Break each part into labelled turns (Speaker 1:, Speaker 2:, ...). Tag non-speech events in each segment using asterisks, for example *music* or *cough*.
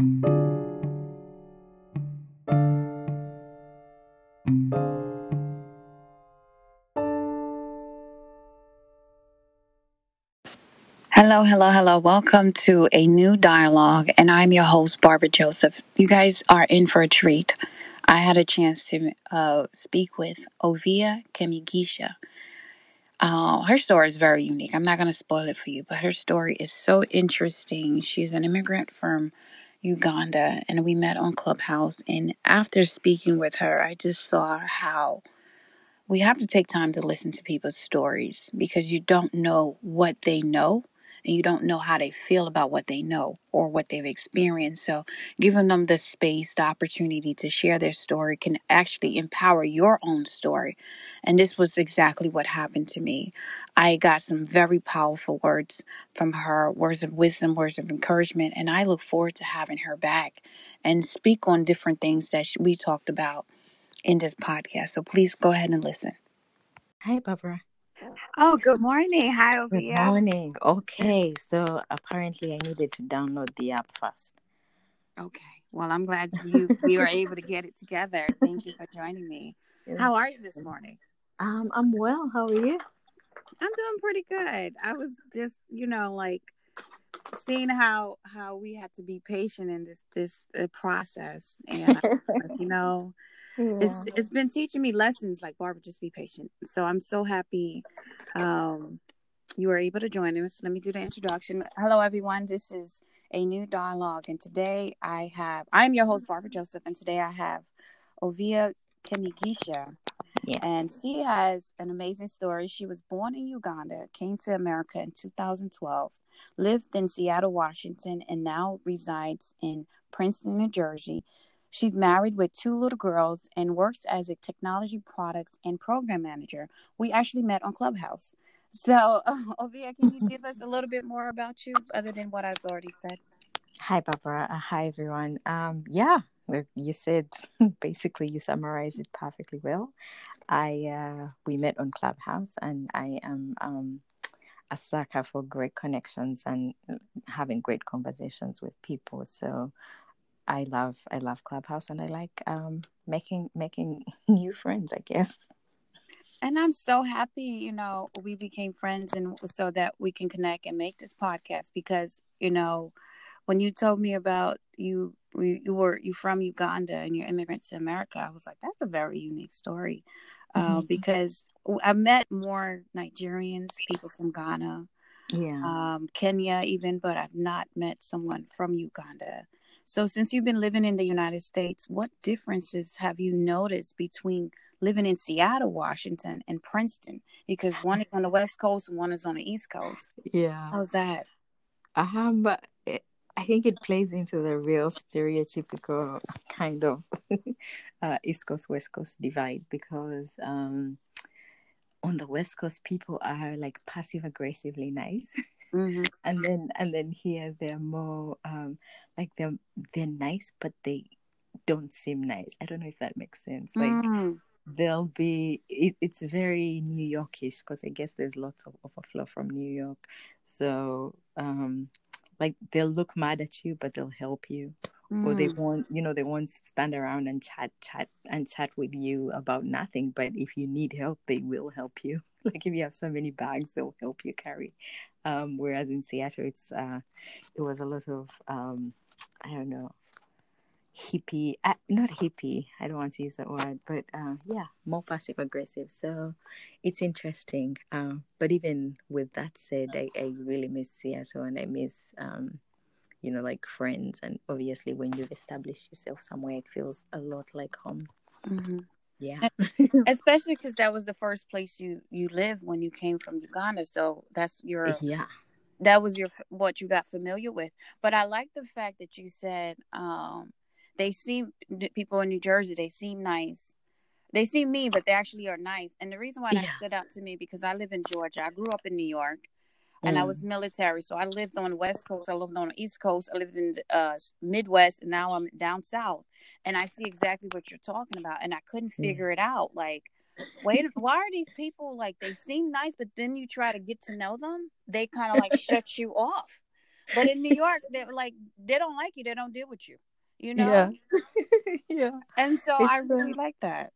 Speaker 1: Hello, hello, hello. Welcome to a new dialogue, and I'm your host, Barbara Joseph. You guys are in for a treat. I had a chance to uh, speak with Ovia Kemigisha. Uh, her story is very unique. I'm not going to spoil it for you, but her story is so interesting. She's an immigrant from Uganda, and we met on Clubhouse. And after speaking with her, I just saw how we have to take time to listen to people's stories because you don't know what they know and you don't know how they feel about what they know or what they've experienced. So, giving them the space, the opportunity to share their story can actually empower your own story. And this was exactly what happened to me. I got some very powerful words from her, words of wisdom, words of encouragement, and I look forward to having her back and speak on different things that we talked about in this podcast. So please go ahead and listen.
Speaker 2: Hi, Barbara.
Speaker 3: Oh, good morning. Hi, Ovia.
Speaker 2: Good morning. Okay, so apparently I needed to download the app first.
Speaker 1: Okay. Well, I'm glad you we were able to get it together. Thank you for joining me. *laughs* How are you this morning?
Speaker 2: Um, I'm well. How are you?
Speaker 1: I'm doing pretty good. I was just, you know, like seeing how how we have to be patient in this this uh, process, and you *laughs* know,
Speaker 2: Yeah.
Speaker 1: it's been teaching me lessons. Like Barbara, just be patient. So I'm so happy um, you were able to join us. Let me do the introduction. Hello, everyone. This is a new dialogue, and today I have I'm your host Barbara Joseph, and today I have Ovia Kemigisha.
Speaker 2: Yes.
Speaker 1: And she has an amazing story. She was born in Uganda, came to America in 2012, lived in Seattle, Washington, and now resides in Princeton, New Jersey. She's married with two little girls and works as a technology products and program manager. We actually met on Clubhouse. So, *laughs* Ovia, can you give us a little bit more about you other than what I've already said?
Speaker 2: Hi, Barbara. Uh, hi, everyone. Um, yeah, you said *laughs* basically you summarized it perfectly well. I uh, we met on Clubhouse, and I am um, a sucker for great connections and having great conversations with people. So I love I love Clubhouse, and I like um, making making *laughs* new friends. I guess.
Speaker 1: And I'm so happy, you know, we became friends and so that we can connect and make this podcast because, you know, when you told me about you you, were you from Uganda and you're immigrant to America, I was like, that's a very unique story. Uh,
Speaker 2: Mhm.
Speaker 1: because I met more Nigerians, people from Ghana,
Speaker 2: Yeah.
Speaker 1: um, Kenya, even, but I've not met someone from Uganda. So, since you've been living in the United States, what differences have you noticed between living in Seattle, Washington, and Princeton? Because one is on the West Coast and one is on the East Coast.
Speaker 2: Yeah.
Speaker 1: How's that?
Speaker 2: Um, but it, I think it plays into the real stereotypical kind of *laughs* uh, East Coast West Coast divide because um, on the West Coast people are like passive aggressively nice,
Speaker 1: hmm *laughs*
Speaker 2: and then and then here they're more um, like they're they're nice but they don't seem nice. I don't know if that makes sense. Like
Speaker 1: Mm.
Speaker 2: they'll be it, it's very new yorkish because i guess there's lots of overflow from new york so um like they'll look mad at you but they'll help you or they
Speaker 1: Mm.
Speaker 2: won't you know they won't stand around and chat chat and chat with you about nothing. But if you need help they will help you. *laughs* Like if you have so many bags they'll help you carry. Um whereas in seattle it's uh it was a lot of um i don't know hippie uh, not hippie i don't want to use that word but uh, yeah more passive aggressive. So it's interesting. Um, but even with that said I, I really miss seattle and i miss um, you know like friends and obviously when you've established yourself somewhere it feels a lot like home
Speaker 1: hmm
Speaker 2: yeah *laughs*
Speaker 1: Especially because that was the first place you you lived when you came from Uganda. So that's your
Speaker 2: yeah
Speaker 1: that was your what you got familiar with. But I like the fact that you said um, they seem people in New Jersey. They seem nice. They seem mean, but they actually are nice. And the reason why that
Speaker 2: Yeah.
Speaker 1: stood out to me because I live in Georgia. I grew up in New York, and I
Speaker 2: Mm.
Speaker 1: was military. So I lived on the West Coast. I lived on the East Coast. I lived in the uh, Midwest, and now I'm down south. And I see exactly what you're talking about. And I couldn't
Speaker 2: Yeah.
Speaker 1: figure it out. Like, wait, why are these people like they seem nice, but then you try to get to know them, they kind of like shut *laughs* you off. but in New York, they're like they don't like you. They don't deal with you. You know.
Speaker 2: Yeah. *laughs* yeah.
Speaker 1: And so
Speaker 2: It's,
Speaker 1: I really
Speaker 2: uh,
Speaker 1: like that.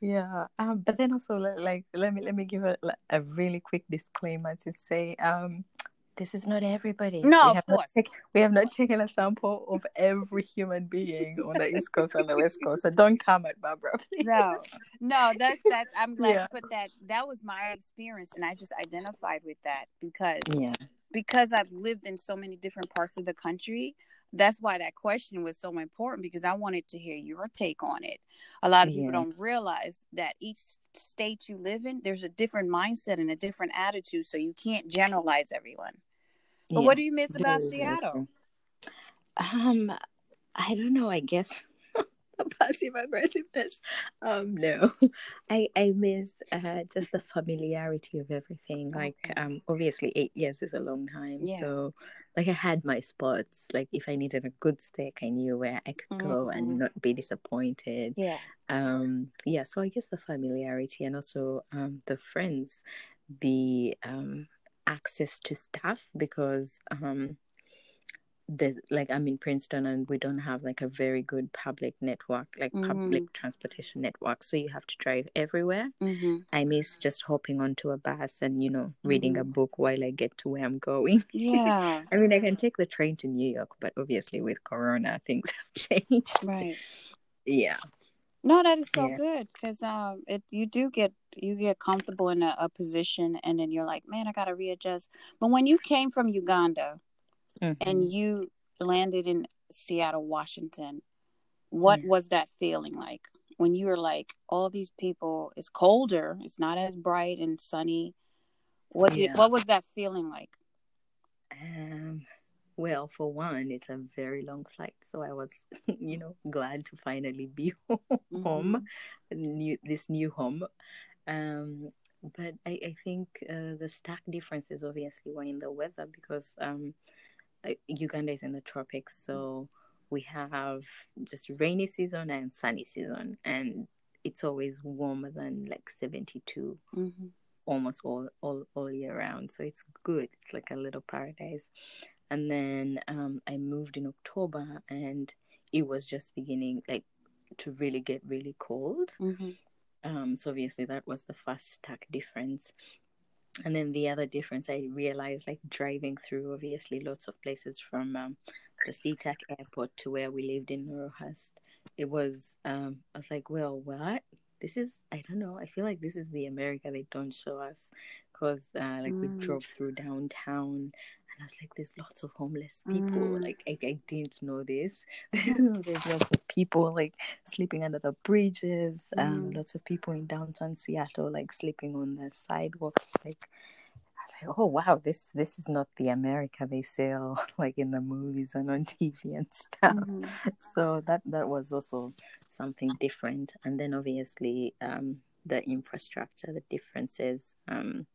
Speaker 2: Yeah, um, but then also li- like let me let me give a a really quick disclaimer to say um this is not everybody.
Speaker 1: No,
Speaker 2: we
Speaker 1: of
Speaker 2: have not
Speaker 1: course.
Speaker 2: we have not taken a sample of every human being on the East Coast and the West Coast. So don't come at Barbara, *laughs* please.
Speaker 1: No, no, that's that. I'm glad
Speaker 2: Yeah.
Speaker 1: you put that. That was my experience, and I just identified with that because
Speaker 2: Yeah.
Speaker 1: because I've lived in so many different parts of the country. That's why that question was so important because I wanted to hear your take on it. A lot of people don't realize that each state you live in, there's a different mindset and a different attitude, so you can't generalize everyone. But
Speaker 2: Yeah.
Speaker 1: what do you miss about
Speaker 2: Very,
Speaker 1: Seattle?
Speaker 2: Um, I don't know. I guess the *laughs* passive aggressiveness. Um, no, *laughs* I I miss uh just the familiarity of everything. Like um, obviously eight years is a long time.
Speaker 1: Yeah.
Speaker 2: So like I had my spots. Like if I needed a good steak, I knew where I could go
Speaker 1: Mhm.
Speaker 2: and not be disappointed.
Speaker 1: Yeah.
Speaker 2: Um, yeah. So I guess the familiarity and also um the friends, the um access to staff because um the like I'm in Princeton and we don't have like a very good public network, like
Speaker 1: Mhm.
Speaker 2: public transportation network. So you have to drive everywhere.
Speaker 1: hmm
Speaker 2: I miss just hopping onto a bus and you know reading a
Speaker 1: Mhm.
Speaker 2: book while I get to where I'm going.
Speaker 1: Yeah. *laughs*
Speaker 2: I mean, I can take the train to New York, but obviously with Corona, *laughs* things have changed.
Speaker 1: Right.
Speaker 2: Yeah,
Speaker 1: No, that is so
Speaker 2: Yeah.
Speaker 1: good because um, it you do get you get comfortable in a, a position, and then you're like, man, I gotta readjust. But when you came from Uganda
Speaker 2: Mhm.
Speaker 1: and you landed in Seattle, Washington, what was that feeling like when you were like, all these people? It's colder. It's not as bright and sunny. What did
Speaker 2: Yeah.
Speaker 1: what was that feeling like?
Speaker 2: Um, well, for one, it's a very long flight, so I was, *laughs* you know, glad to finally be *laughs* home, new this new home. Um, but I, I think uh, the stark differences obviously were in the weather because um, Uganda is in the tropics, so we have just rainy season and sunny season, and it's always warmer than like seventy two
Speaker 1: Mm-hmm.
Speaker 2: almost all, all all year round. So it's good. It's like a little paradise. And then um i moved in october and it was just beginning like to really get really cold.
Speaker 1: Mm-hmm.
Speaker 2: um so obviously that was the first stark difference and then the other difference i realized like driving through obviously lots of places from um, the SeaTac airport to where we lived in Neurohurst it was um i was like well what this is i don't know i feel like this is the america they don't show us because uh, like we
Speaker 1: Mm.
Speaker 2: drove through downtown and i was like there's lots of homeless people
Speaker 1: Mm.
Speaker 2: like I, I didn't know this *laughs* there's lots of people like sleeping under the bridges um
Speaker 1: Mm.
Speaker 2: lots of people in downtown seattle like sleeping on the sidewalks like I was like, oh wow, this this is not the America they sell *laughs* like in the movies and on *laughs* TV and stuff
Speaker 1: Mm-hmm.
Speaker 2: so that that was also something different and then obviously um, the infrastructure the differences um,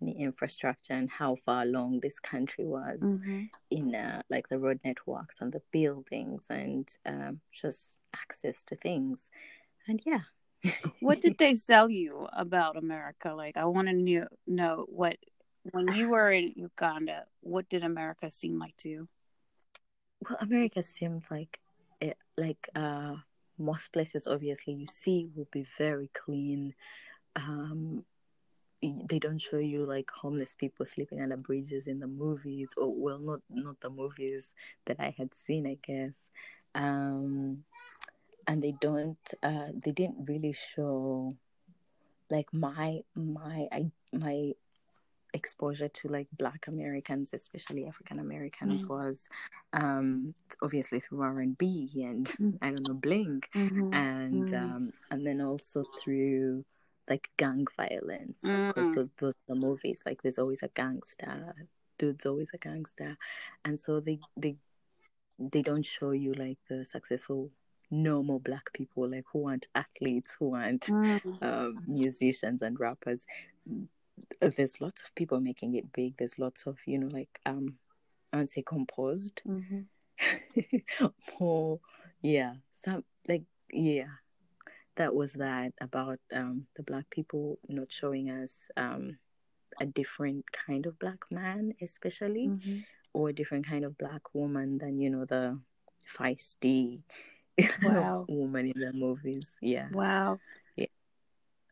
Speaker 2: the infrastructure and how far along this country was
Speaker 1: Mm-hmm.
Speaker 2: in uh, like the road networks and the buildings and um, just access to things and yeah
Speaker 1: What did *laughs* they sell you about America? Like, I want to know, know what when you were in Uganda, what did America seem like to you?
Speaker 2: well america seemed like it, like uh most places obviously you see will be very clean um they don't show you like homeless people sleeping under bridges in the movies or well not not the movies that i had seen i guess um and they don't uh they didn't really show like my my i my exposure to like black americans especially african americans
Speaker 1: Mm.
Speaker 2: was um obviously through r&b and
Speaker 1: Mm.
Speaker 2: i don't know blink
Speaker 1: Mm-hmm.
Speaker 2: and
Speaker 1: Mm.
Speaker 2: um and then also through like gang violence because
Speaker 1: Mm.
Speaker 2: the, the the movies like there's always a gangster dude's always a gangster and so they they they don't show you like the successful normal black people like who aren't athletes who aren't
Speaker 1: Mm.
Speaker 2: um, musicians and rappers there's lots of people making it big there's lots of you know like um i would say composed
Speaker 1: Mm-hmm. *laughs*
Speaker 2: more yeah some like yeah that was that about um the black people not showing us um a different kind of black man especially
Speaker 1: Mm-hmm.
Speaker 2: or a different kind of black woman than you know the feisty
Speaker 1: Wow. *laughs*
Speaker 2: woman in the movies. Yeah.
Speaker 1: Wow.
Speaker 2: Yeah.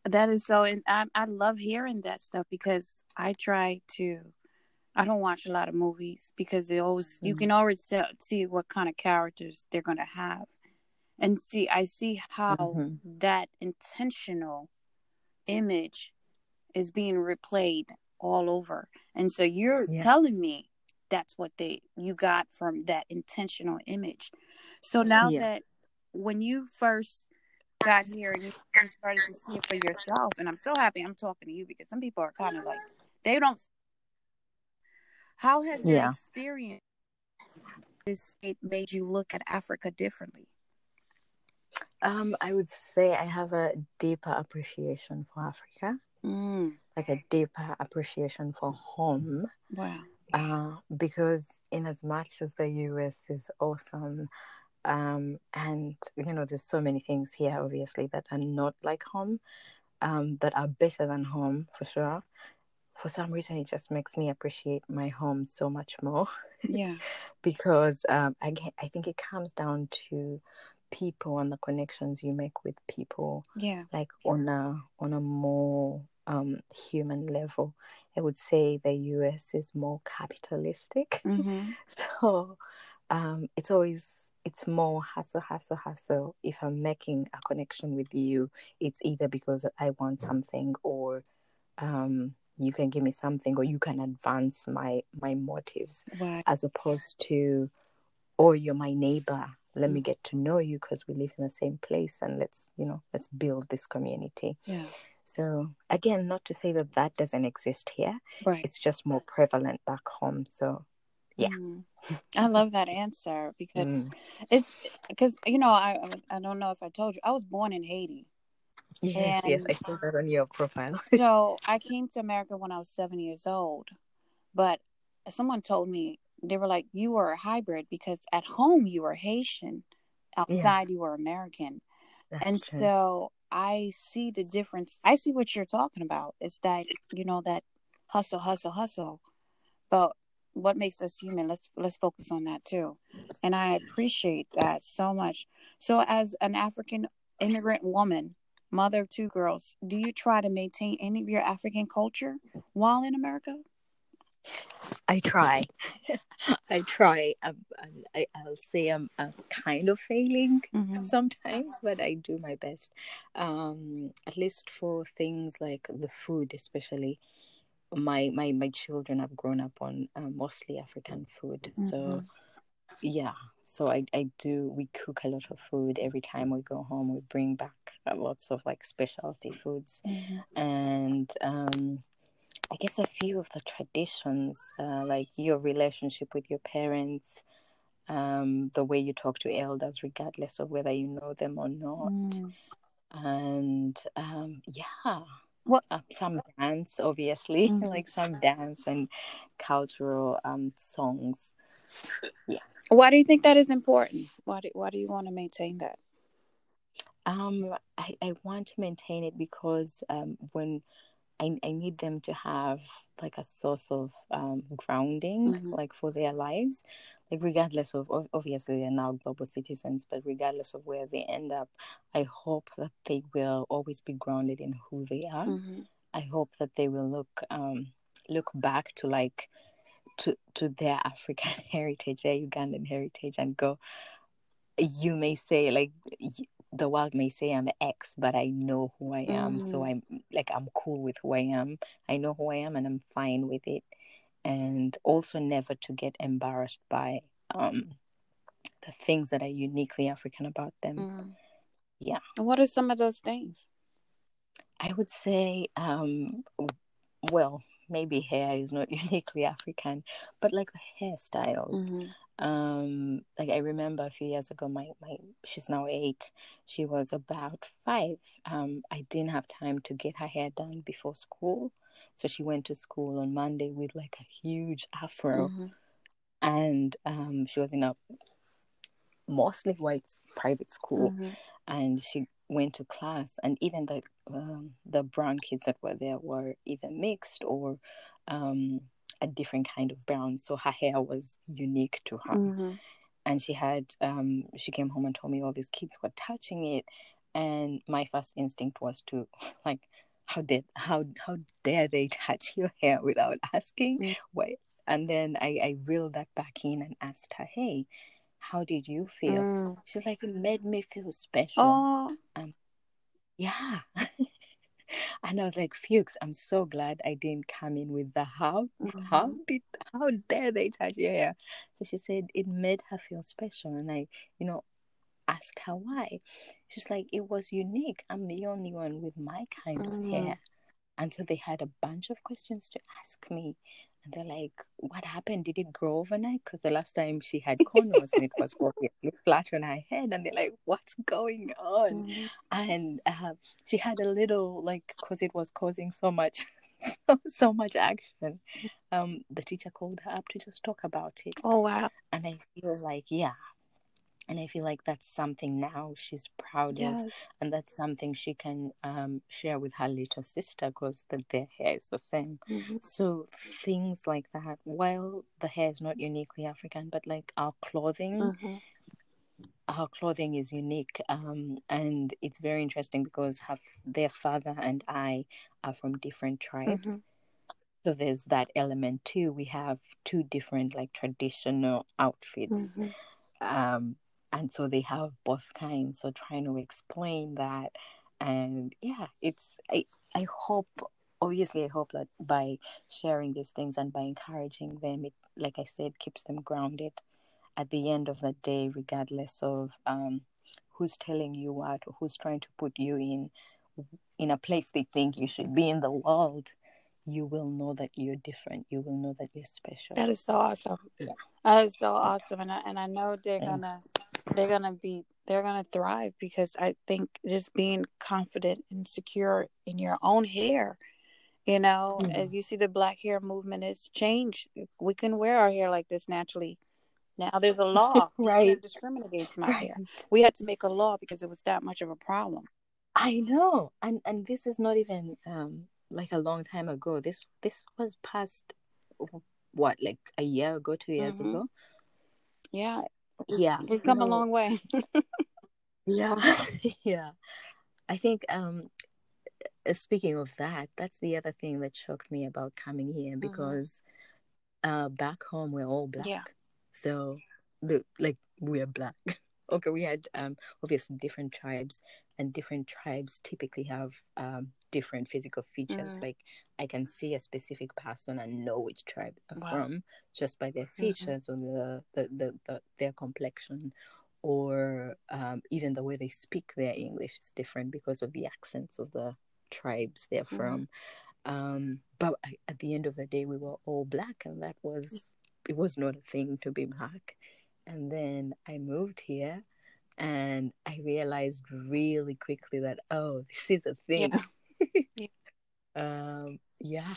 Speaker 1: That is so, and I, I love hearing that stuff because I try to, I don't watch a lot of movies because they always, you
Speaker 2: Mhm.
Speaker 1: can already see what kind of characters they're going to have. And see, I see how
Speaker 2: Mhm.
Speaker 1: that intentional image is being replayed all over. And so you're
Speaker 2: Yeah.
Speaker 1: telling me that's what they you got from that intentional image. So now
Speaker 2: Yeah.
Speaker 1: that when you first got here and you, started to see it for yourself, and I'm so happy I'm talking to you because some people are kind of like they don't. How has that
Speaker 2: Yeah.
Speaker 1: experience this it made you look at Africa differently?
Speaker 2: Um, I would say I have a deeper appreciation for Africa,
Speaker 1: Mm,
Speaker 2: like a deeper appreciation for home.
Speaker 1: wow.
Speaker 2: Uh, because in as much as the US is awesome, um, and you know, there's so many things here, obviously, that are not like home, um, that are better than home for sure. For some reason, it just makes me appreciate my home so much more *laughs*
Speaker 1: Yeah.
Speaker 2: because um, I, I think it comes down to people and the connections you make with people
Speaker 1: Yeah.
Speaker 2: like on a on a more um human level i would say the us is more capitalistic
Speaker 1: Mm-hmm. *laughs*
Speaker 2: so um it's always it's more hustle hustle hustle if i'm making a connection with you it's either because i want something or um you can give me something or you can advance my my motives
Speaker 1: Wow.
Speaker 2: as opposed to or you're my neighbor let me get to know you because we live in the same place and let's you know let's build this community
Speaker 1: Yeah.
Speaker 2: so again not to say that that doesn't exist here
Speaker 1: Right.
Speaker 2: it's just more prevalent back home so yeah.
Speaker 1: Mhm. I love that answer because
Speaker 2: mm.
Speaker 1: it's because you know I I don't know if I told you I was born in Haiti,
Speaker 2: yes yes i saw that on your profile
Speaker 1: so I came to America when I was seven years old. But someone told me they were like, "You were a hybrid because at home you were Haitian, outside you were American."
Speaker 2: That's
Speaker 1: and
Speaker 2: true.
Speaker 1: so I see the difference. I see what you're talking about. It's that you know that hustle, hustle, hustle. But what makes us human? Let's let's focus on that too. And I appreciate that so much. So, as an African immigrant woman, mother of two girls, do you try to maintain any of your African culture while in America?
Speaker 2: I try. *laughs* I try. Um, I, I'll say I'm, I'm kind of failing
Speaker 1: Mm-hmm. *laughs*
Speaker 2: sometimes, but I do my best. Um, at least for things like the food, especially. My my my children have grown up on uh, mostly African food, so
Speaker 1: Mhm.
Speaker 2: yeah. So I I do. We cook a lot of food every time we go home. We bring back uh, lots of like specialty foods and um, I guess a few of the traditions, uh, like your relationship with your parents, um, the way you talk to elders, regardless of whether you know them or not,
Speaker 1: Mm.
Speaker 2: and um, yeah,
Speaker 1: What-
Speaker 2: uh, some dance, obviously, *laughs*
Speaker 1: Mhm.
Speaker 2: like some dance and cultural um, songs. Yeah.
Speaker 1: Why do you think that is important? Why do Why do you want to maintain that?
Speaker 2: Um, I, I want to maintain it because um, when I, I need them to have like a source of um, grounding,
Speaker 1: Mhm.
Speaker 2: like for their lives, like regardless of obviously they're now global citizens, but regardless of where they end up, I hope that they will always be grounded in who they are.
Speaker 1: Mm-hmm.
Speaker 2: I hope that they will look um look back to like to to their *laughs* African heritage, their Ugandan heritage, and go. You may say like the world may say I'm X, but I know who I am. So
Speaker 1: Mhm.
Speaker 2: I'm like I'm cool with who I am. I know who I am, and I'm fine with it. And also never to get embarrassed by um the things that are uniquely African about them.
Speaker 1: Mm-hmm.
Speaker 2: Yeah.
Speaker 1: What are some of those things?
Speaker 2: I would say, um, well, maybe hair is not *laughs* uniquely African, but like the hairstyles.
Speaker 1: Mm-hmm.
Speaker 2: Um, like I remember a few years ago, my my she's now eight. She was about five. Um, I didn't have time to get her hair done before school, so she went to school on Monday with like a huge afro,
Speaker 1: Mm-hmm.
Speaker 2: and um, she was in a mostly white private school
Speaker 1: Mm-hmm.
Speaker 2: and she went to class and even the um, the brown kids that were there were either mixed or um, a different kind of brown. So her hair was unique to her.
Speaker 1: Mm-hmm.
Speaker 2: And she had, um, she came home and told me all these kids were touching it. And my first instinct was to, *laughs* like, how did how how dare they touch your hair without *laughs* asking?
Speaker 1: Mm.
Speaker 2: Why? And then I, I reeled that back in and asked her, Hey, how did you feel?
Speaker 1: Mm.
Speaker 2: She's like, It made me feel special.
Speaker 1: Oh,
Speaker 2: Yeah. *laughs* and I was like, Fuchs, I'm so glad I didn't come in with the how how
Speaker 1: Mhm.
Speaker 2: did how dare they touch your hair? So she said it made her feel special and I, you know, asked her why. She's like, It was unique. I'm the only one with my kind
Speaker 1: Mm.
Speaker 2: of hair. And so they had a bunch of questions to ask me. And they're like, What happened? Did it grow overnight? Because the last time she had cornrows and it was *laughs* obviously flat on her head. And they're like, What's going on?
Speaker 1: Mhm.
Speaker 2: and uh, she had a little like because it was causing so much *laughs* so, so much action um the teacher called her up to just talk about it
Speaker 1: oh wow.
Speaker 2: and i feel like yeah and i feel like that's something now she's proud of and that's something she can um share with her little sister because the, their hair is the same
Speaker 1: Mhm.
Speaker 2: so things like that while the hair is not uniquely african but like our clothing
Speaker 1: Mhm.
Speaker 2: her clothing is unique um, and it's very interesting because her, their father and i are from different tribes
Speaker 1: Mhm.
Speaker 2: so there's that element too we have two different like traditional outfits
Speaker 1: Mhm.
Speaker 2: um, and so they have both kinds so trying to explain that and yeah it's i i hope obviously i hope that by sharing these things and by encouraging them it like i said keeps them grounded at the end of the day regardless of um, who's telling you what or who's trying to put you in in a place they think you should be in the world you will know that you're different you will know that you're special
Speaker 1: That is so awesome.
Speaker 2: Yeah.
Speaker 1: That is so awesome, and I, and I know they're
Speaker 2: Thanks.
Speaker 1: gonna they're gonna be they're gonna thrive because I think just being confident and secure in your own hair, you know,
Speaker 2: Mhm.
Speaker 1: as you see the black hair movement has changed. We can wear our hair like this naturally. Now there's a law *laughs*
Speaker 2: Right.
Speaker 1: that discriminates against my hair. We had to make a law because it was that much of a problem.
Speaker 2: I know, and and this is not even um like a long time ago. This this was past what like a year ago, two years
Speaker 1: Mhm.
Speaker 2: ago.
Speaker 1: Yeah,
Speaker 2: Yeah,
Speaker 1: we've come a long way. *laughs*
Speaker 2: Yeah, *laughs* yeah. I think um uh, speaking of that, that's the other thing that shocked me about coming here because uh back home we're all black.
Speaker 1: Yeah.
Speaker 2: So the like we're black. *laughs* okay, we had um obviously different tribes and different tribes typically have um different physical features.
Speaker 1: Mhm.
Speaker 2: Like I can see a specific person and know which tribe they're
Speaker 1: Wow.
Speaker 2: from just by their features or the, the, the, the their complexion or um, even the way they speak their English is different because of the accents of the tribes they're
Speaker 1: Mhm.
Speaker 2: from. Um, but I- at the end of the day, we were all black, and that was it was not a thing to be black. And then I moved here, and I realized really quickly that oh, this is a thing. *laughs*
Speaker 1: Yeah. *laughs*
Speaker 2: um, yeah,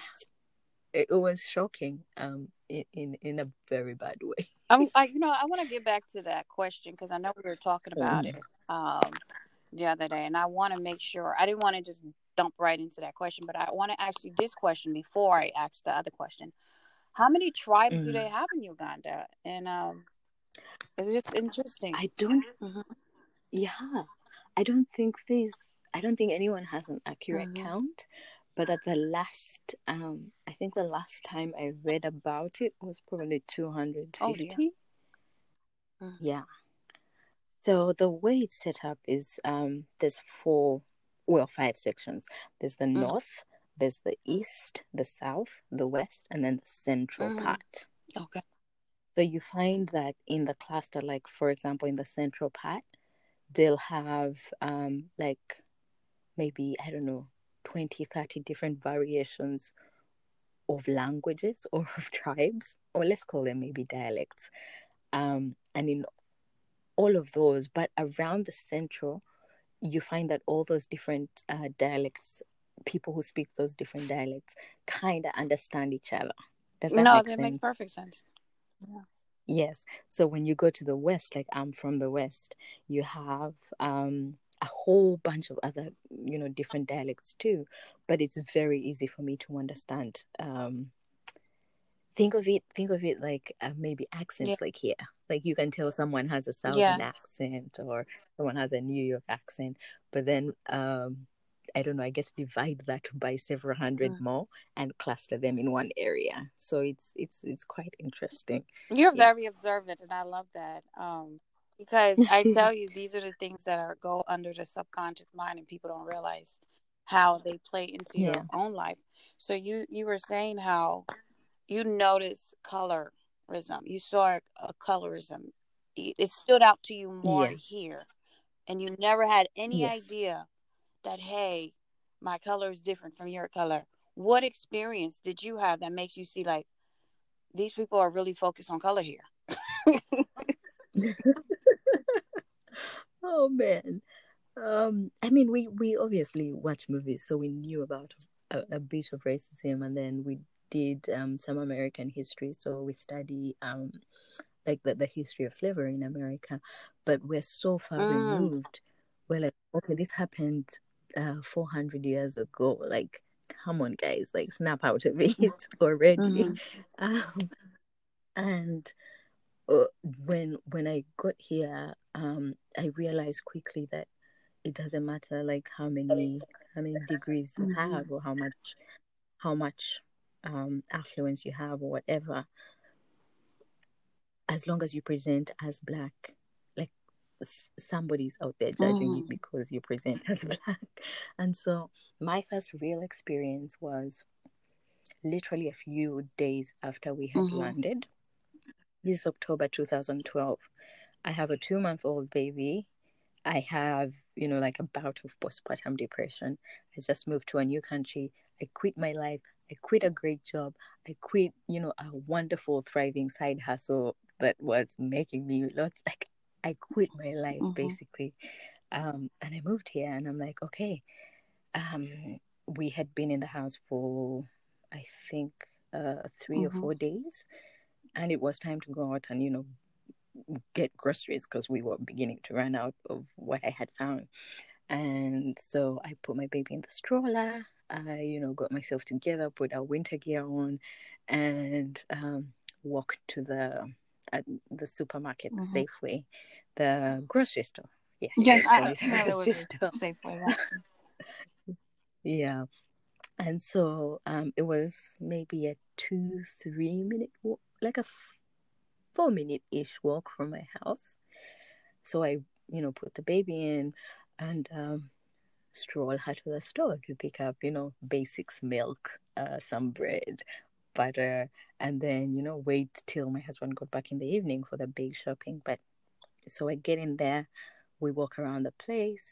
Speaker 2: it, it was shocking. Um, in, in in a very bad way.
Speaker 1: I'm, I, *laughs* you know, I want to get back to that question because I know we were talking about
Speaker 2: Mhm.
Speaker 1: it um, the other day, and I want to make sure I didn't want to just dump right into that question, but I want to ask you this question before I ask the other question. How many tribes do
Speaker 2: Mm.
Speaker 1: they have in Uganda? And um, it's just interesting.
Speaker 2: I don't
Speaker 1: Mhm.
Speaker 2: Yeah, I don't think there's. I don't think anyone has an accurate
Speaker 1: Mhm.
Speaker 2: count. But at the last, um, I think the last time I read about it was probably two hundred
Speaker 1: fifty. dear.
Speaker 2: fifty.
Speaker 1: Mhm.
Speaker 2: Yeah. So the way it's set up is um, there's four, well, five sections. There's the
Speaker 1: Mm.
Speaker 2: north, there's the east, the south, the west, and then the central
Speaker 1: Mm.
Speaker 2: part.
Speaker 1: Okay.
Speaker 2: So you find that in the cluster, like for example, in the central part, they'll have um, like maybe, I don't know, 20, 30 different variations of languages or *laughs* of tribes, or let's call them maybe dialects. Um, and in all of those, but around the central, you find that all those different uh, dialects, people who speak those different dialects, kind of understand each other. Does that
Speaker 1: No,
Speaker 2: make
Speaker 1: that
Speaker 2: sense?
Speaker 1: makes perfect sense.
Speaker 2: Yes. So when you go to the West, like I'm from the West, you have um, a whole bunch of other, you know, different dialects too. But it's very easy for me to understand um, think of it think of it like uh, maybe accents
Speaker 1: Yeah.
Speaker 2: like here like you can tell someone has a southern
Speaker 1: Yeah.
Speaker 2: accent or someone has a new york accent but then um i don't know i guess divide that *laughs* by several hundred
Speaker 1: Mm.
Speaker 2: more and cluster them in one area so it's it's it's quite interesting
Speaker 1: You're
Speaker 2: Yeah.
Speaker 1: very observant, and I love that. Um, because I *laughs* tell you, these are the things that are go under the subconscious mind, and people don't realize how they play into your own life. So you you were saying how you notice colorism. You saw a colorism. It it stood out to you more
Speaker 2: Yeah.
Speaker 1: here, and you never had any
Speaker 2: Yes.
Speaker 1: idea that hey, my color is different from your color. What experience did you have that makes you see like these people are really focused on color here? *laughs*
Speaker 2: oh man um i mean we we obviously watch movies so we knew about a, a bit of racism and then we did um some american history so we study um like the, the history of slavery in america but we're so far
Speaker 1: Mm.
Speaker 2: removed we're like okay this happened uh 400 years ago like come on guys like snap out of it *laughs* *laughs* already
Speaker 1: Mhm.
Speaker 2: um, and uh, when when I got here, um, I realized quickly that it doesn't matter like how many how many degrees you
Speaker 1: Mhm.
Speaker 2: have or how much how much um, affluence you have or whatever. As long as you present as black, somebody's out there judging you
Speaker 1: Mhm.
Speaker 2: because you present as *laughs* black. And so my first real experience was literally a few days after we had
Speaker 1: Mhm.
Speaker 2: landed. This is October 2012. I have a two month old baby. I have, you know, like a bout of postpartum depression. I just moved to a new country. I quit my life. I quit a great job. I quit, you know, a wonderful, thriving side hustle that was making me lots. Like, I quit my life
Speaker 1: Mhm.
Speaker 2: basically. Um, and I moved here and I'm like, okay. Um, we had been in the house for, I think, uh, 3
Speaker 1: Mhm.
Speaker 2: or four days. And it was time to go out and, you know, get groceries because we were beginning to run out of what I had found. And so I put my baby in the stroller. I, you know, got myself together, put our winter gear on, and um, walked to the uh, the supermarket, the
Speaker 1: Mhm.
Speaker 2: Safeway, the grocery store. Yeah,
Speaker 1: Yes,
Speaker 2: let's
Speaker 1: I
Speaker 2: it a
Speaker 1: familiar
Speaker 2: grocery store.
Speaker 1: the Safeway. *laughs*
Speaker 2: Yeah. And so um, it was maybe a two, three minute walk, like a f- four minute ish walk from my house. So I, you know, put the baby in and um, stroll her to the store to pick up, you know, basics milk, uh, some bread, butter, and then, you know, wait till my husband got back in the evening for the big shopping. But so I get in there, we walk around the place,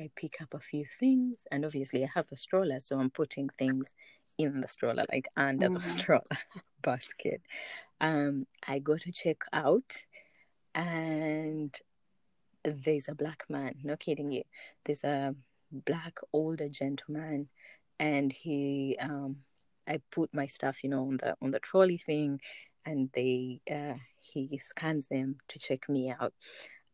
Speaker 2: I pick up a few things, and obviously I have a stroller, so I'm putting things in the stroller, like under the
Speaker 1: Mhm. *laughs*
Speaker 2: stroller basket. Um, I go to check out, and there's a black man. No kidding you. There's a black older gentleman, and he, um, I put my stuff, you know, on the on the trolley thing, and they, uh, he scans them to check me out.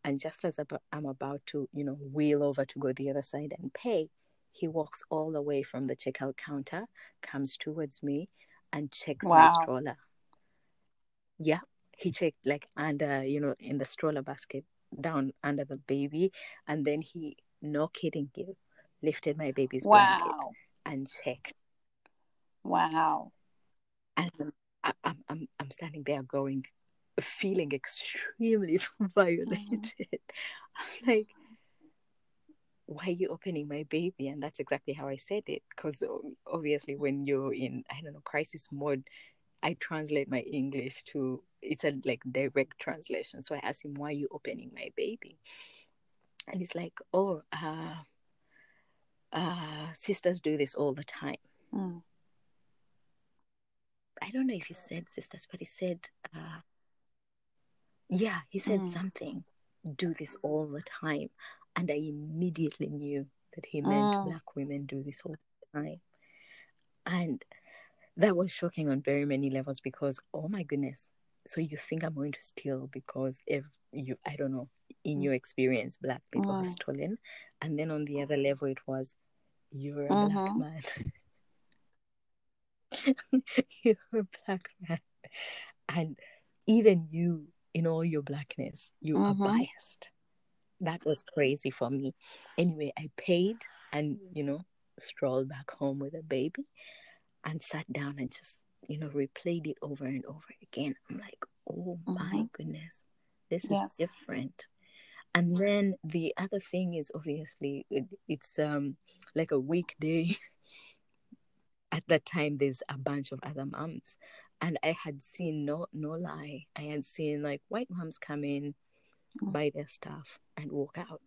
Speaker 2: And just as I'm about to, you know, wheel over to go the other side and pay, he walks all the way from the checkout counter, comes towards me, and checks my stroller. Yeah, he checked like under, you know, in the stroller basket, down under the baby, and then he, no kidding you, lifted my baby's blanket and checked.
Speaker 1: Wow.
Speaker 2: And I, I'm, I'm, I'm standing there going, feeling extremely *laughs* violated. I'm *laughs* like, why are you opening my baby? And that's exactly how I said it. Because obviously, when you're in, I don't know, crisis mode, I translate my English to, it's a like direct translation. So I asked him, why are you opening my baby? And he's like, oh, uh, uh, sisters do this all the time.
Speaker 1: Mm.
Speaker 2: I don't know if he said sisters, but he said, uh, yeah, he said
Speaker 1: Mm.
Speaker 2: something, do this all the time. And I immediately knew that he meant
Speaker 1: Mm.
Speaker 2: black women do this all the time. And that was shocking on very many levels because, oh my goodness. So you think I'm going to steal because if you, I don't know, in your experience, black people have
Speaker 1: Mm.
Speaker 2: stolen. And then on the other level, it was, you're a black
Speaker 1: Mhm.
Speaker 2: man. *laughs* *laughs* you're a black man. and even you in all your blackness you
Speaker 1: Mhm.
Speaker 2: are biased that was crazy for me anyway i paid and you know strolled back home with a baby and sat down and just you know replayed it over and over again i'm like oh my
Speaker 1: Mhm.
Speaker 2: goodness this
Speaker 1: Yes.
Speaker 2: is different and then the other thing is obviously it, it's um like a weekday *laughs* at that time there's a bunch of other moms and i had seen no no lie i had seen like white moms come in
Speaker 1: Mm.
Speaker 2: buy their stuff and walk out.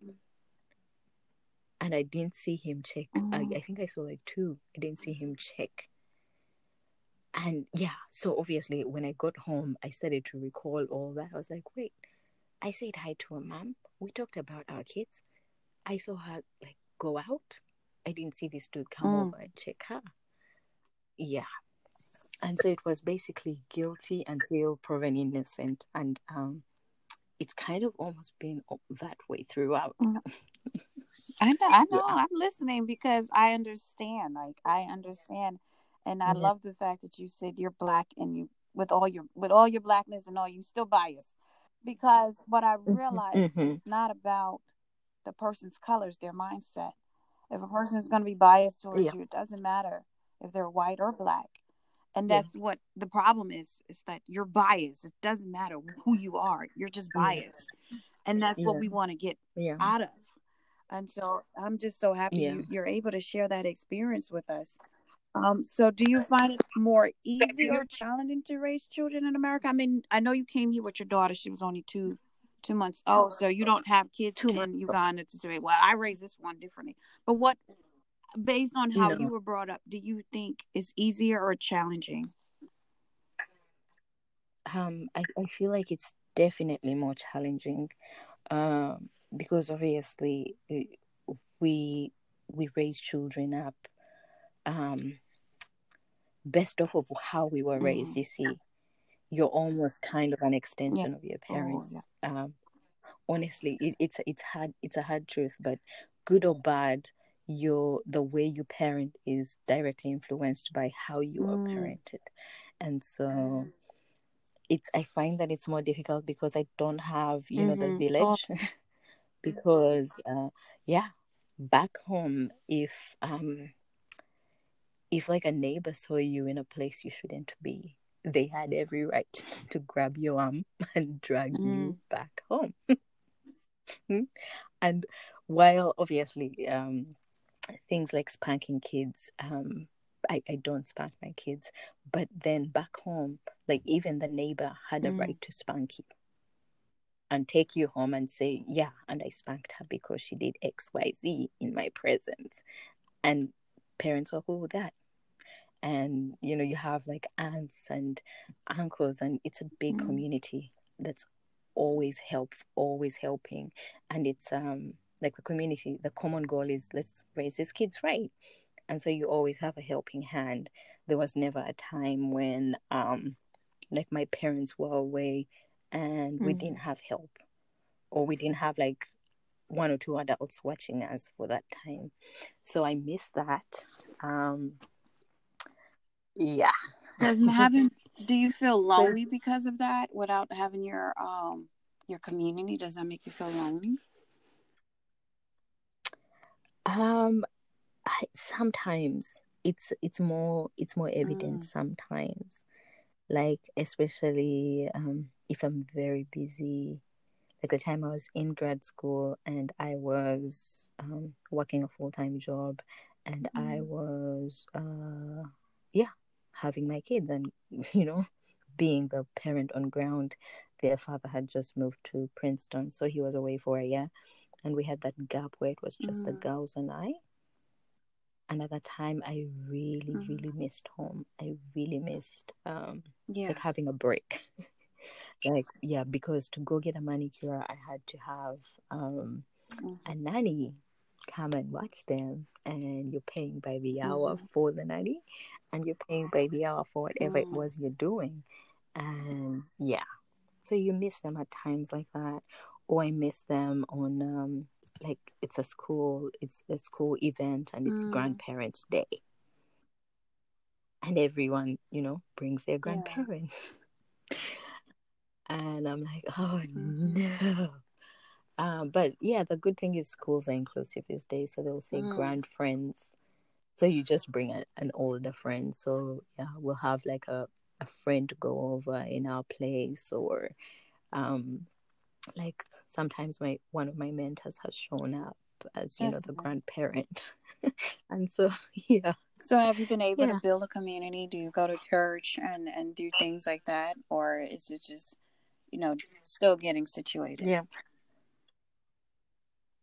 Speaker 2: And i didn't see him check. I,
Speaker 1: Mm.
Speaker 2: I think i saw like two. I didn't see him check. And yeah so obviously when i got home i started to recall all that. I was like wait i said hi to a mom. We talked about our kids. I saw her like go out. I didn't see this dude come
Speaker 1: Mm.
Speaker 2: over and check her yeah and so it was basically guilty until proven innocent and um it's kind of almost been that way throughout *laughs*
Speaker 1: I know, i know i'm listening because I understand. Like I understand, and I
Speaker 2: Yeah.
Speaker 1: love the fact that you said you're black and you, with all your, with all your blackness and all, you still biased. Because what I realized
Speaker 2: mhm.
Speaker 1: it's not about the person's colors, their mindset. If a person is going to be biased towards
Speaker 2: Yeah.
Speaker 1: you, it doesn't matter if they're white or black. And
Speaker 2: Yeah.
Speaker 1: that's what the problem is: is that you're biased. It doesn't matter who you are; you're just
Speaker 2: Yeah.
Speaker 1: biased, and that's what we want to get
Speaker 2: yeah
Speaker 1: out of. And so I'm just so happy
Speaker 2: Yeah.
Speaker 1: you, you're able to share that experience with us. Um, so do you find it more easy or challenging to raise children in America? I mean, I know you came here with your daughter; she was only two two months. Oh, so you don't have kids
Speaker 2: Two
Speaker 1: in
Speaker 2: months.
Speaker 1: Uganda to say, "Well, I raised this one differently." But what, based on how
Speaker 2: No.
Speaker 1: you were brought up, do you think it's easier or challenging?
Speaker 2: um I, I feel like it's definitely more challenging um because obviously uh, we we raise children up um best off of how we were raised
Speaker 1: Mhm.
Speaker 2: you see you're almost kind of an extension of your
Speaker 1: Oh,
Speaker 2: parents
Speaker 1: yeah.
Speaker 2: um honestly it, it's it's hard it's a hard truth but good or bad your the way you parent is directly influenced by how you are
Speaker 1: Mm.
Speaker 2: parented. And so it's i find that it's more difficult because i don't have you know the
Speaker 1: Mhm.
Speaker 2: village *laughs* because uh yeah back home if um if like a neighbor saw you in a place you shouldn't be they had every right *laughs* to grab your arm *laughs* and drag you back home. And while obviously um things like spanking kids um I, I don't spank my kids but then back home like even the neighbor had a
Speaker 1: Mm.
Speaker 2: right to spank you and take you home and say yeah and i spanked her because she did xyz in my presence and parents were cool with that and you know you have like aunts and uncles and it's a big
Speaker 1: Mm.
Speaker 2: community that's always help always helping and it's um like the community the common goal is let's raise these kids right and so you always have a helping hand there was never a time when um like my parents were away and we
Speaker 1: Mhm.
Speaker 2: didn't have help or we didn't have like one or two adults watching us for that time so i miss that um yeah
Speaker 1: Does having *laughs* do you feel lonely because of that without having your um your community? Does that make you feel lonely?
Speaker 2: Um I, sometimes it's it's more it's more evident
Speaker 1: Mm.
Speaker 2: sometimes like especially um if i'm very busy like the time i was in grad school and i was um working a full-time job and i
Speaker 1: Mm.
Speaker 2: was uh yeah having my kids and *laughs* you know being the parent on ground their father had just moved to princeton so he was away for a year and we had that gap where it was just the
Speaker 1: Mm.
Speaker 2: girls and i and at that time i really
Speaker 1: Mhm.
Speaker 2: really missed home i really missed um
Speaker 1: Yeah.
Speaker 2: like having a break *laughs* like yeah because to go get a manicure i had to have um
Speaker 1: Mhm.
Speaker 2: a nanny come and watch them and you're paying by the hour
Speaker 1: Mhm.
Speaker 2: for the nanny and you're paying by the hour for whatever it
Speaker 1: Mm.
Speaker 2: was you're doing and yeah so you miss them at times like that or i miss them on um like it's a school it's a school event and it's
Speaker 1: Mm.
Speaker 2: grandparents day and everyone you know brings their
Speaker 1: Yeah.
Speaker 2: grandparents *laughs* and I'm like, oh no. Um, but yeah, the good thing is schools are inclusive these days, so they'll say
Speaker 1: Mm.
Speaker 2: grand friends. So you just bring a, an older friend. So yeah, we'll have like a, a friend go over in our place, or um, like sometimes my one of my mentors has shown up as you know the grandparent, *laughs* and so *laughs* yeah.
Speaker 1: So have you been able
Speaker 2: Yeah.
Speaker 1: to build a community? Do you go to church and and do things like that, or is it just you know still getting situated?
Speaker 2: Yeah.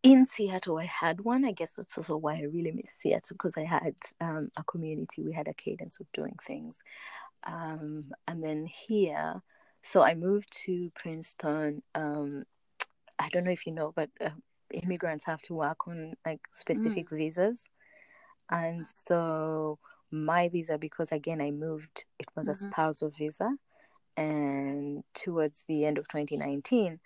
Speaker 2: In Seattle, I had one. I guess that's also why I really miss Seattle because I had um, a community. We had a cadence of doing things. Um, and then here, so I moved to Princeton. Um, I don't know if you know, but uh, immigrants have to work on like specific visas. And so my visa, because again, I moved, it was a
Speaker 1: Mhm.
Speaker 2: spousal visa. And towards the end of 2019,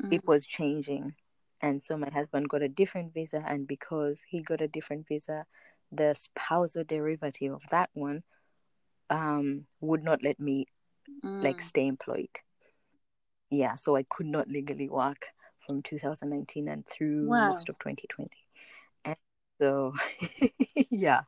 Speaker 1: Mm.
Speaker 2: it was changing. And so my husband got a different visa. And because he got a different visa, the spousal derivative of that one um, would not let me like
Speaker 1: Mm.
Speaker 2: stay employed. Yeah, so I could not legally work from 2019 and through
Speaker 1: Wow.
Speaker 2: most of 2020. And so, *laughs* yeah.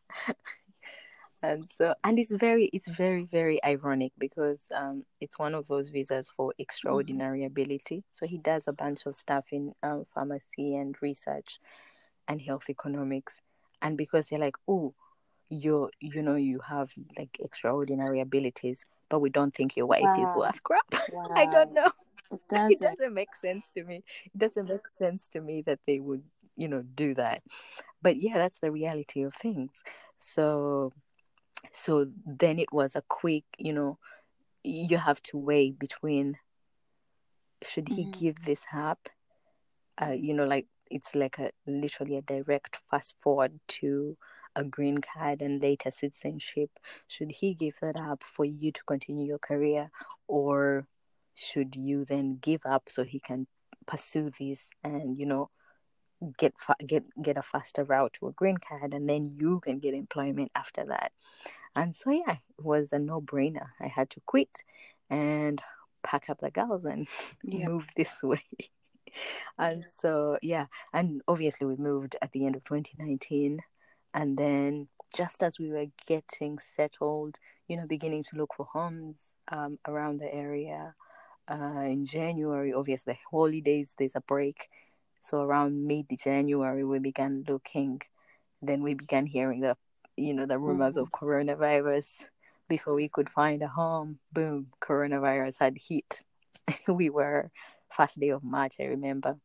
Speaker 2: And so, and it's very, it's very, very ironic because um, it's one of those visas for extraordinary ability. So he does a bunch of stuff in um, pharmacy and research and health economics. And because they're like, oh, you're, you know you have like extraordinary abilities, but we don't think your wife is worth crap.
Speaker 1: Wow. *laughs*
Speaker 2: I don't know.
Speaker 1: It *laughs*
Speaker 2: It
Speaker 1: doesn't.
Speaker 2: doesn't make sense to me. It doesn't make sense to me that they would, you know, do that. But yeah, that's the reality of things. So so then it was a quick, you know, you have to weigh between should he
Speaker 1: Mhm.
Speaker 2: give this up? Uh, you know, like it's like a literally a direct fast forward to a green card and later citizenship. Should he give that up for you to continue your career, or should you then give up so he can pursue this and you know get fa- get get a faster route to a green card and then you can get employment after that? And so yeah it was a no-brainer. I had to quit and pack up the girls and *laughs*
Speaker 1: Yeah.
Speaker 2: move this *laughs* way. And so yeah and obviously we moved at the end of 2019 and then just as we were getting settled you know beginning to look for homes um, around the area uh, in january obviously holidays there's a break so around mid January, we began looking. Then we began hearing the, you know, the rumors of coronavirus. Before we could find a home, boom, coronavirus had hit. *laughs* we were first day of March. I remember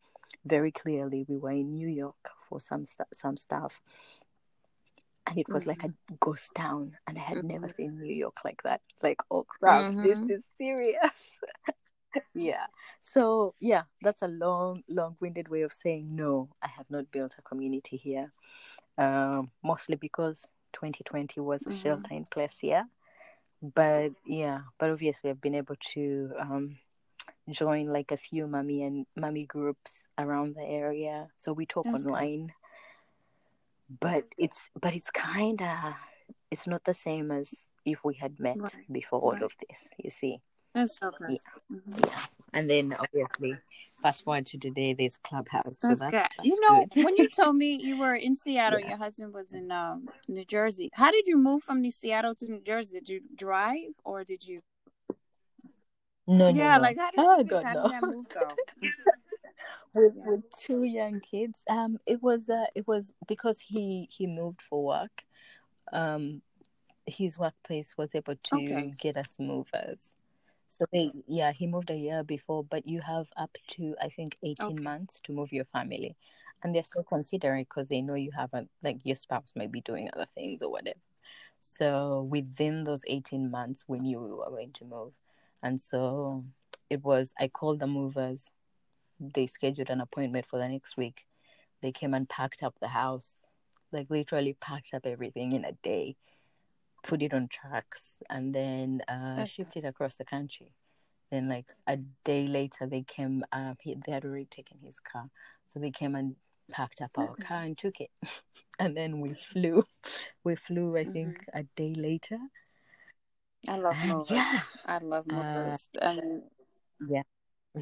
Speaker 2: very clearly. We were in New York for some st- some stuff, and it was like a ghost town. And I had never seen New York like that. It's like, oh crap, this is serious. *laughs* yeah. So yeah that's a long long-winded way of saying no i have not built a community here um mostly because 2020 was a shelter in place year. But yeah but obviously i've been able to um join like a few mummy and mummy groups around the area. So we talk
Speaker 1: That's
Speaker 2: online but it's but it's kind of it's not the same as if we had met
Speaker 1: Right.
Speaker 2: before all
Speaker 1: Right.
Speaker 2: of this you see
Speaker 1: That's so good.
Speaker 2: Yeah.
Speaker 1: Mhm.
Speaker 2: yeah and then obviously fast forward to today there's clubhouse so
Speaker 1: That's,
Speaker 2: that's,
Speaker 1: good.
Speaker 2: that's
Speaker 1: you know,
Speaker 2: good.
Speaker 1: when you told me you were *laughs* in Seattle,
Speaker 2: Yeah.
Speaker 1: your husband was in um, New Jersey. How did you move from the Seattle to New Jersey? Did you drive or did you?
Speaker 2: no
Speaker 1: yeah,
Speaker 2: no no
Speaker 1: like how did
Speaker 2: oh
Speaker 1: you
Speaker 2: god
Speaker 1: how
Speaker 2: no
Speaker 1: did that move go? *laughs*
Speaker 2: with with two young kids. Um it was uh it was because he he moved for work. Um his workplace was able to
Speaker 1: Okay.
Speaker 2: get us movers. So they yeah he moved a year before but you have up to i think 18
Speaker 1: Okay.
Speaker 2: months to move your family. And they're still considering because they know you haven't like your spouse might be doing other things or whatever. So within those 18 months we knew we were going to move. And so it was i called the movers they scheduled an appointment for the next week they came and packed up the house like literally packed up everything in a day put it on trucks and then uh, shipped it across the country then like a day later they came uh, he, they had already taken his car so they came and packed up our car and took it *laughs* and then we flew *laughs* we flew i think a day later
Speaker 1: I love movers.
Speaker 2: yeah.
Speaker 1: I love
Speaker 2: Uh,
Speaker 1: movers. um,
Speaker 2: yeah.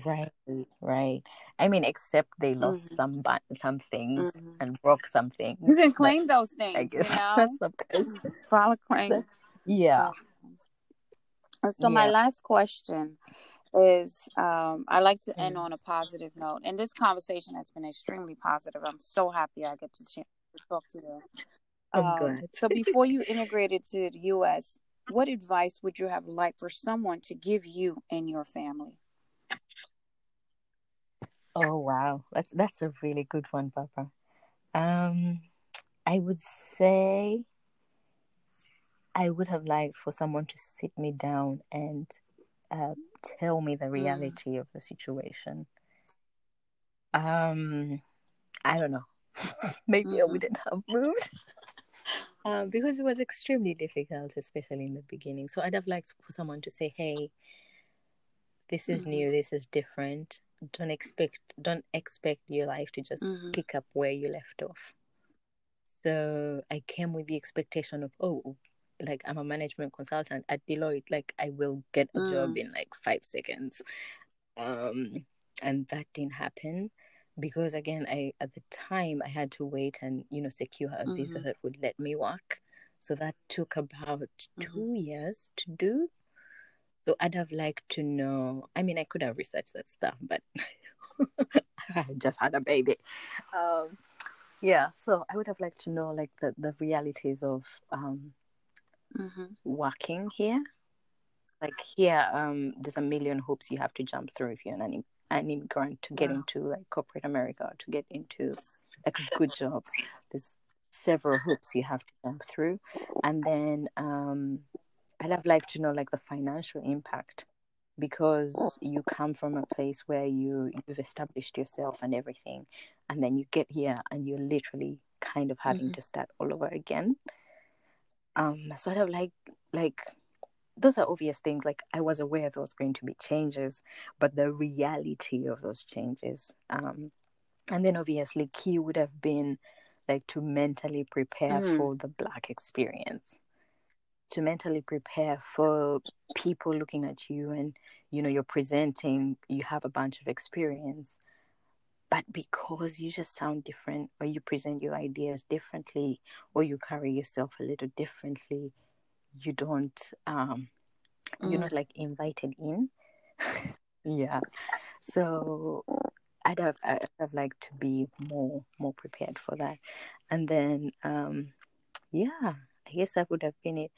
Speaker 2: Right, right. I mean, except they lost
Speaker 1: Mhm.
Speaker 2: some ba- some things
Speaker 1: Mhm.
Speaker 2: and broke some things.
Speaker 1: you can
Speaker 2: but
Speaker 1: claim those
Speaker 2: I
Speaker 1: things, you
Speaker 2: guess *laughs*
Speaker 1: know.
Speaker 2: that's the best.
Speaker 1: File a claim. *laughs*
Speaker 2: Yeah.
Speaker 1: And so my last question is um, I like to end
Speaker 2: Mm.
Speaker 1: on a positive note. And this conversation has been extremely positive. I'm so happy I get to, ch- to talk to you.
Speaker 2: I'm
Speaker 1: Um,
Speaker 2: glad.
Speaker 1: so before you immigrated to the US, what advice would you have liked for someone to give you and your family?
Speaker 2: Oh wow, that's that's a really good one, Papa. Um, I would say I would have liked for someone to sit me down and uh, tell me the reality of the situation. Um, I don't know. *laughs* Maybe I
Speaker 1: Mhm.
Speaker 2: wouldn't have moved. *laughs* Um, because it was extremely difficult, especially in the beginning. So I'd have liked for someone to say, "Hey, this is
Speaker 1: Mhm.
Speaker 2: new. This is different. Don't expect don't expect your life to just
Speaker 1: Mhm.
Speaker 2: pick up where you left off." So I came with the expectation of, oh, like I'm a management consultant at Deloitte, like I will get a job
Speaker 1: Mm.
Speaker 2: in like five seconds. Um, and that didn't happen because again, I at the time I had to wait and you know secure a visa
Speaker 1: Mhm.
Speaker 2: that would let me work. So that took about
Speaker 1: Mhm.
Speaker 2: two years to do. So I'd have liked to know. I mean, I could have researched that stuff, but *laughs* I just had a baby. Um, yeah, so I would have liked to know like the, the realities of um,
Speaker 1: Mhm.
Speaker 2: working here. Like here, um, there's a million hoops you have to jump through if you're an, an immigrant to get
Speaker 1: Wow.
Speaker 2: into like corporate America, to get into like a good job. There's several hoops you have to jump through, and then um, I'd have liked to know like the financial impact because you come from a place where you you've established yourself and everything, and then you get here and you're literally kind of having
Speaker 1: Mhm.
Speaker 2: to start all over again. Um, sort of like like those are obvious things. Like I was aware there was going to be changes, but the reality of those changes. Um, and then obviously key would have been like to mentally prepare
Speaker 1: Mhm.
Speaker 2: for the black experience to mentally prepare for people looking at you and you know you're presenting you have a bunch of experience. But because you just sound different or you present your ideas differently or you carry yourself a little differently you don't um you're not like invited in. *laughs* Yeah. So i'd have i'd have liked to be more more prepared for that. And then um yeah i guess that would have been it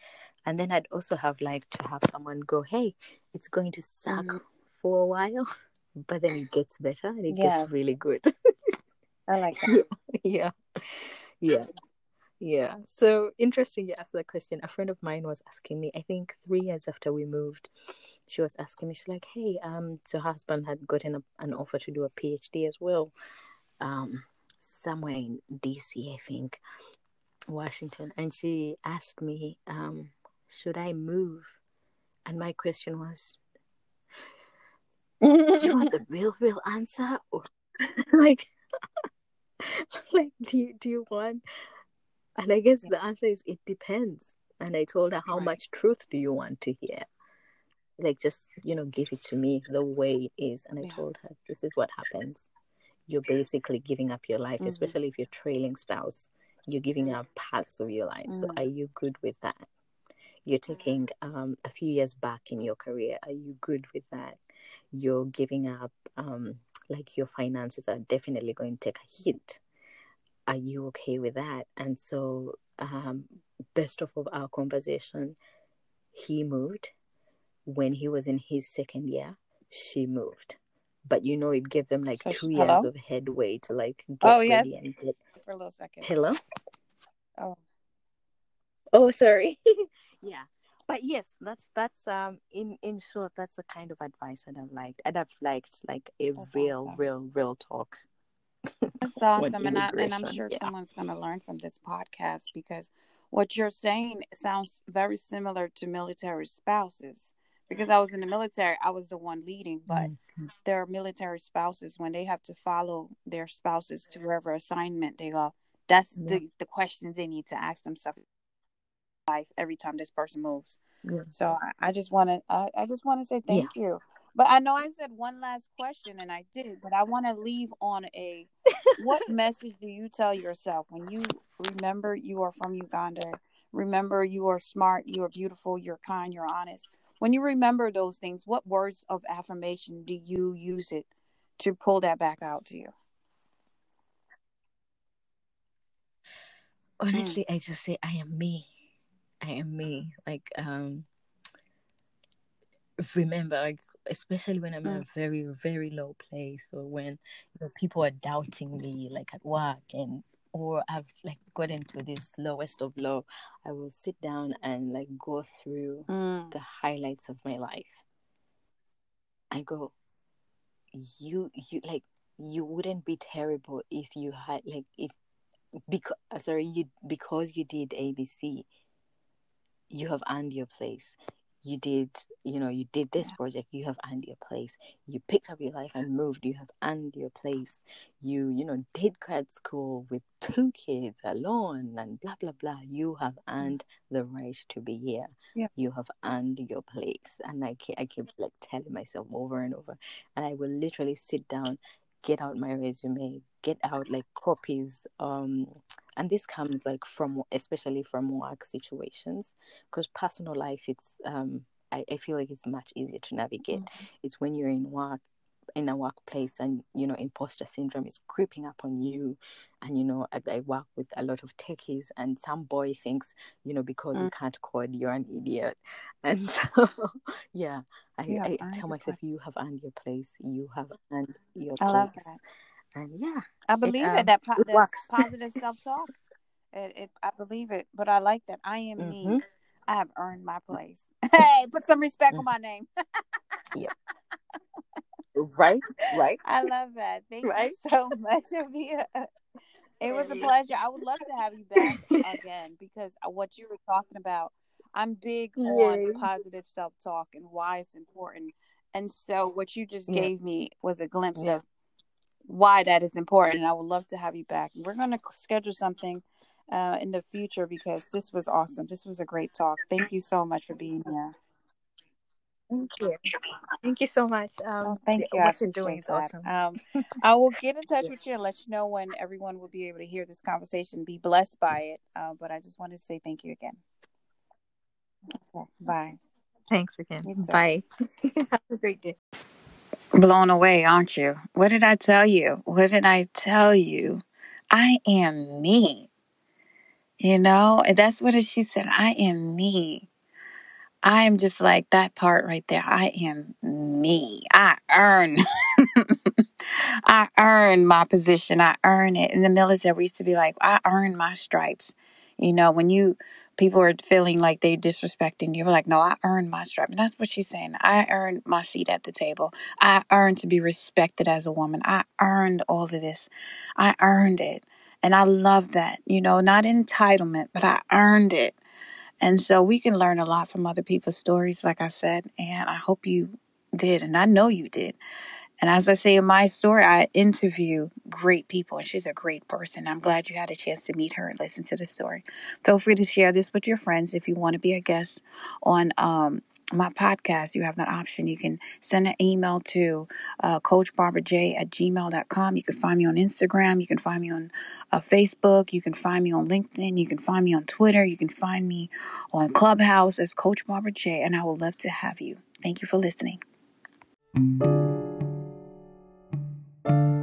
Speaker 2: and then i'd also have liked to have someone go hey it's going to suck
Speaker 1: Mhm.
Speaker 2: for a while. *laughs* But then it gets better and it
Speaker 1: Yes.
Speaker 2: gets really good. *laughs*
Speaker 1: I like *laughs* that.
Speaker 2: yeah. Yeah. Yeah. So interesting you asked that question. A friend of mine was asking me i think three years after we moved she was asking me she's like hey um so her husband had gotten a, an offer to do a phd as well um somewhere in dc i think washington. And she asked me um should i move? And my question was do you want the *laughs* real real answer or *laughs* like *laughs* like do you do you want and i guess the answer is it depends. And i told her how much truth do you want to hear? Like just you know give it to me the way it is. And i
Speaker 1: Yeah.
Speaker 2: told her this is what happens. You're basically giving up your life
Speaker 1: Mhm.
Speaker 2: especially if you're trailing spouse. You're giving up parts of your life. So
Speaker 1: Mhm.
Speaker 2: are you good with that you're taking um, a few years back in your career are you good with that you're giving up um, like your finances are definitely going to take a hit are you okay with that and so um, best of our conversation he moved when he was in his second year she moved but you know it gave them like
Speaker 1: So
Speaker 2: two years of headway to like get
Speaker 1: Oh, yes.
Speaker 2: ready and get
Speaker 1: For a little second.
Speaker 2: hello
Speaker 1: Oh.
Speaker 2: Oh, sorry. *laughs* yeah, but yes, that's that's um in in short, that's the kind of advice that I'd have liked. I'd have liked like a
Speaker 1: That's
Speaker 2: real,
Speaker 1: awesome.
Speaker 2: real, real talk.
Speaker 1: That's awesome, and I, and I'm sure
Speaker 2: Yeah.
Speaker 1: someone's going to learn from this podcast because what you're saying sounds very similar to military spouses. Because I was in the military, I was the one leading, but
Speaker 2: Mhm.
Speaker 1: their military spouses when they have to follow their spouses to wherever assignment they go. That's
Speaker 2: Yeah.
Speaker 1: the the questions they need to ask themselves life every time this person moves.
Speaker 2: Yeah.
Speaker 1: So I, I just want to I, I just want to say thank you. But I know I said one last question and I did, but I want to leave on a *laughs* what message do you tell yourself when you remember you are from Uganda? Remember you are smart, you are beautiful, you're kind, you're honest. When you remember those things, what words of affirmation do you use it to pull that back out to you?
Speaker 2: Honestly, mm. I just say I am me. I am me. Like um remember like especially when i'm in a very very low place or when you know people are doubting me like at work and or i've like got into this lowest of low i will sit down and like go through
Speaker 1: Mm.
Speaker 2: the highlights of my life and go you you like you wouldn't be terrible if you had like if because sorry you because you did abc you have earned your place. You did you know you did this project you have earned your place. You picked up your life and moved you have earned your place. You you know did grad school with two kids alone and blah blah blah. You have earned the right to be here.
Speaker 1: Yeah.
Speaker 2: you have earned your place. And i keep, I keep like telling myself over and over. And i will literally sit down get out my resume get out like copies um and this comes like from especially from work situations because personal life it's um I, I feel like it's much easier to navigate
Speaker 1: Mhm.
Speaker 2: it's when you're in work in a workplace and you know imposter syndrome is creeping up on you and you know I, I work with a lot of techies and some boy thinks you know because you
Speaker 1: Mm.
Speaker 2: can't code you're an idiot *laughs* and so yeah I,
Speaker 1: You have
Speaker 2: I tell myself you have earned your place you have earned your
Speaker 1: I
Speaker 2: place. And yeah
Speaker 1: I
Speaker 2: it,
Speaker 1: believe
Speaker 2: um,
Speaker 1: it. That po-
Speaker 2: it
Speaker 1: that
Speaker 2: works
Speaker 1: positive self talk. *laughs* It, it. I believe it. But I like that. I am me.
Speaker 2: hmm
Speaker 1: I have earned my place. *laughs* Hey, put some respect on my name. Yeah. *laughs*
Speaker 2: Right right
Speaker 1: I love that. Thank
Speaker 2: Right.
Speaker 1: you so much, Ovia. It was a pleasure. I would love to have you back again because what you were talking about, I'm big
Speaker 2: Yay.
Speaker 1: on positive self talk and why it's important. And so, what you just
Speaker 2: Yeah.
Speaker 1: gave me was a glimpse
Speaker 2: Yeah.
Speaker 1: of why that is important. And I would love to have you back. We're going to schedule something uh, in the future because this was awesome. This was a great talk. Thank you so much for being here.
Speaker 2: Thank you. Thank you so much. Um,
Speaker 1: Oh, thank you. I
Speaker 2: What you're doing is awesome.
Speaker 1: Um, I will get in touch *laughs*
Speaker 2: Yeah.
Speaker 1: with you and let you know when everyone will be able to hear this conversation, be blessed by it. Uh, but I just want to say thank you again. Okay, bye.
Speaker 2: Thanks again. Bye. *laughs* Have a great day.
Speaker 4: Blown away, aren't you? What did I tell you? What did I tell you? I am me. You know, and that's what she said. I am me. I am just like that part right there. I am me. I earn. *laughs* I earn my position. I earn it. In the military, we used to be like, I earn my stripes. You know, when you people are feeling like they're disrespecting you, like, no, I earned my stripe. And that's what she's saying. I earned my seat at the table. I earned to be respected as a woman. I earned all of this. I earned it. And I love that. You know, not entitlement, but I earned it. And so we can learn a lot from other people's stories, like I said. And I hope you did. And I know you did. And as I say in my story, I interview great people, and she's a great person. I'm glad you had a chance to meet her and listen to the story. Feel free to share this with your friends if you want to be a guest on um, my podcast. You have that option. You can send an email to uh, coachbarbara.j at gmail.com. You can find me on Instagram. You can find me on uh, Facebook. You can find me on LinkedIn. You can find me on Twitter. You can find me on Clubhouse as Coach Barbara J. And I would love to have you. Thank you for listening. Thank you.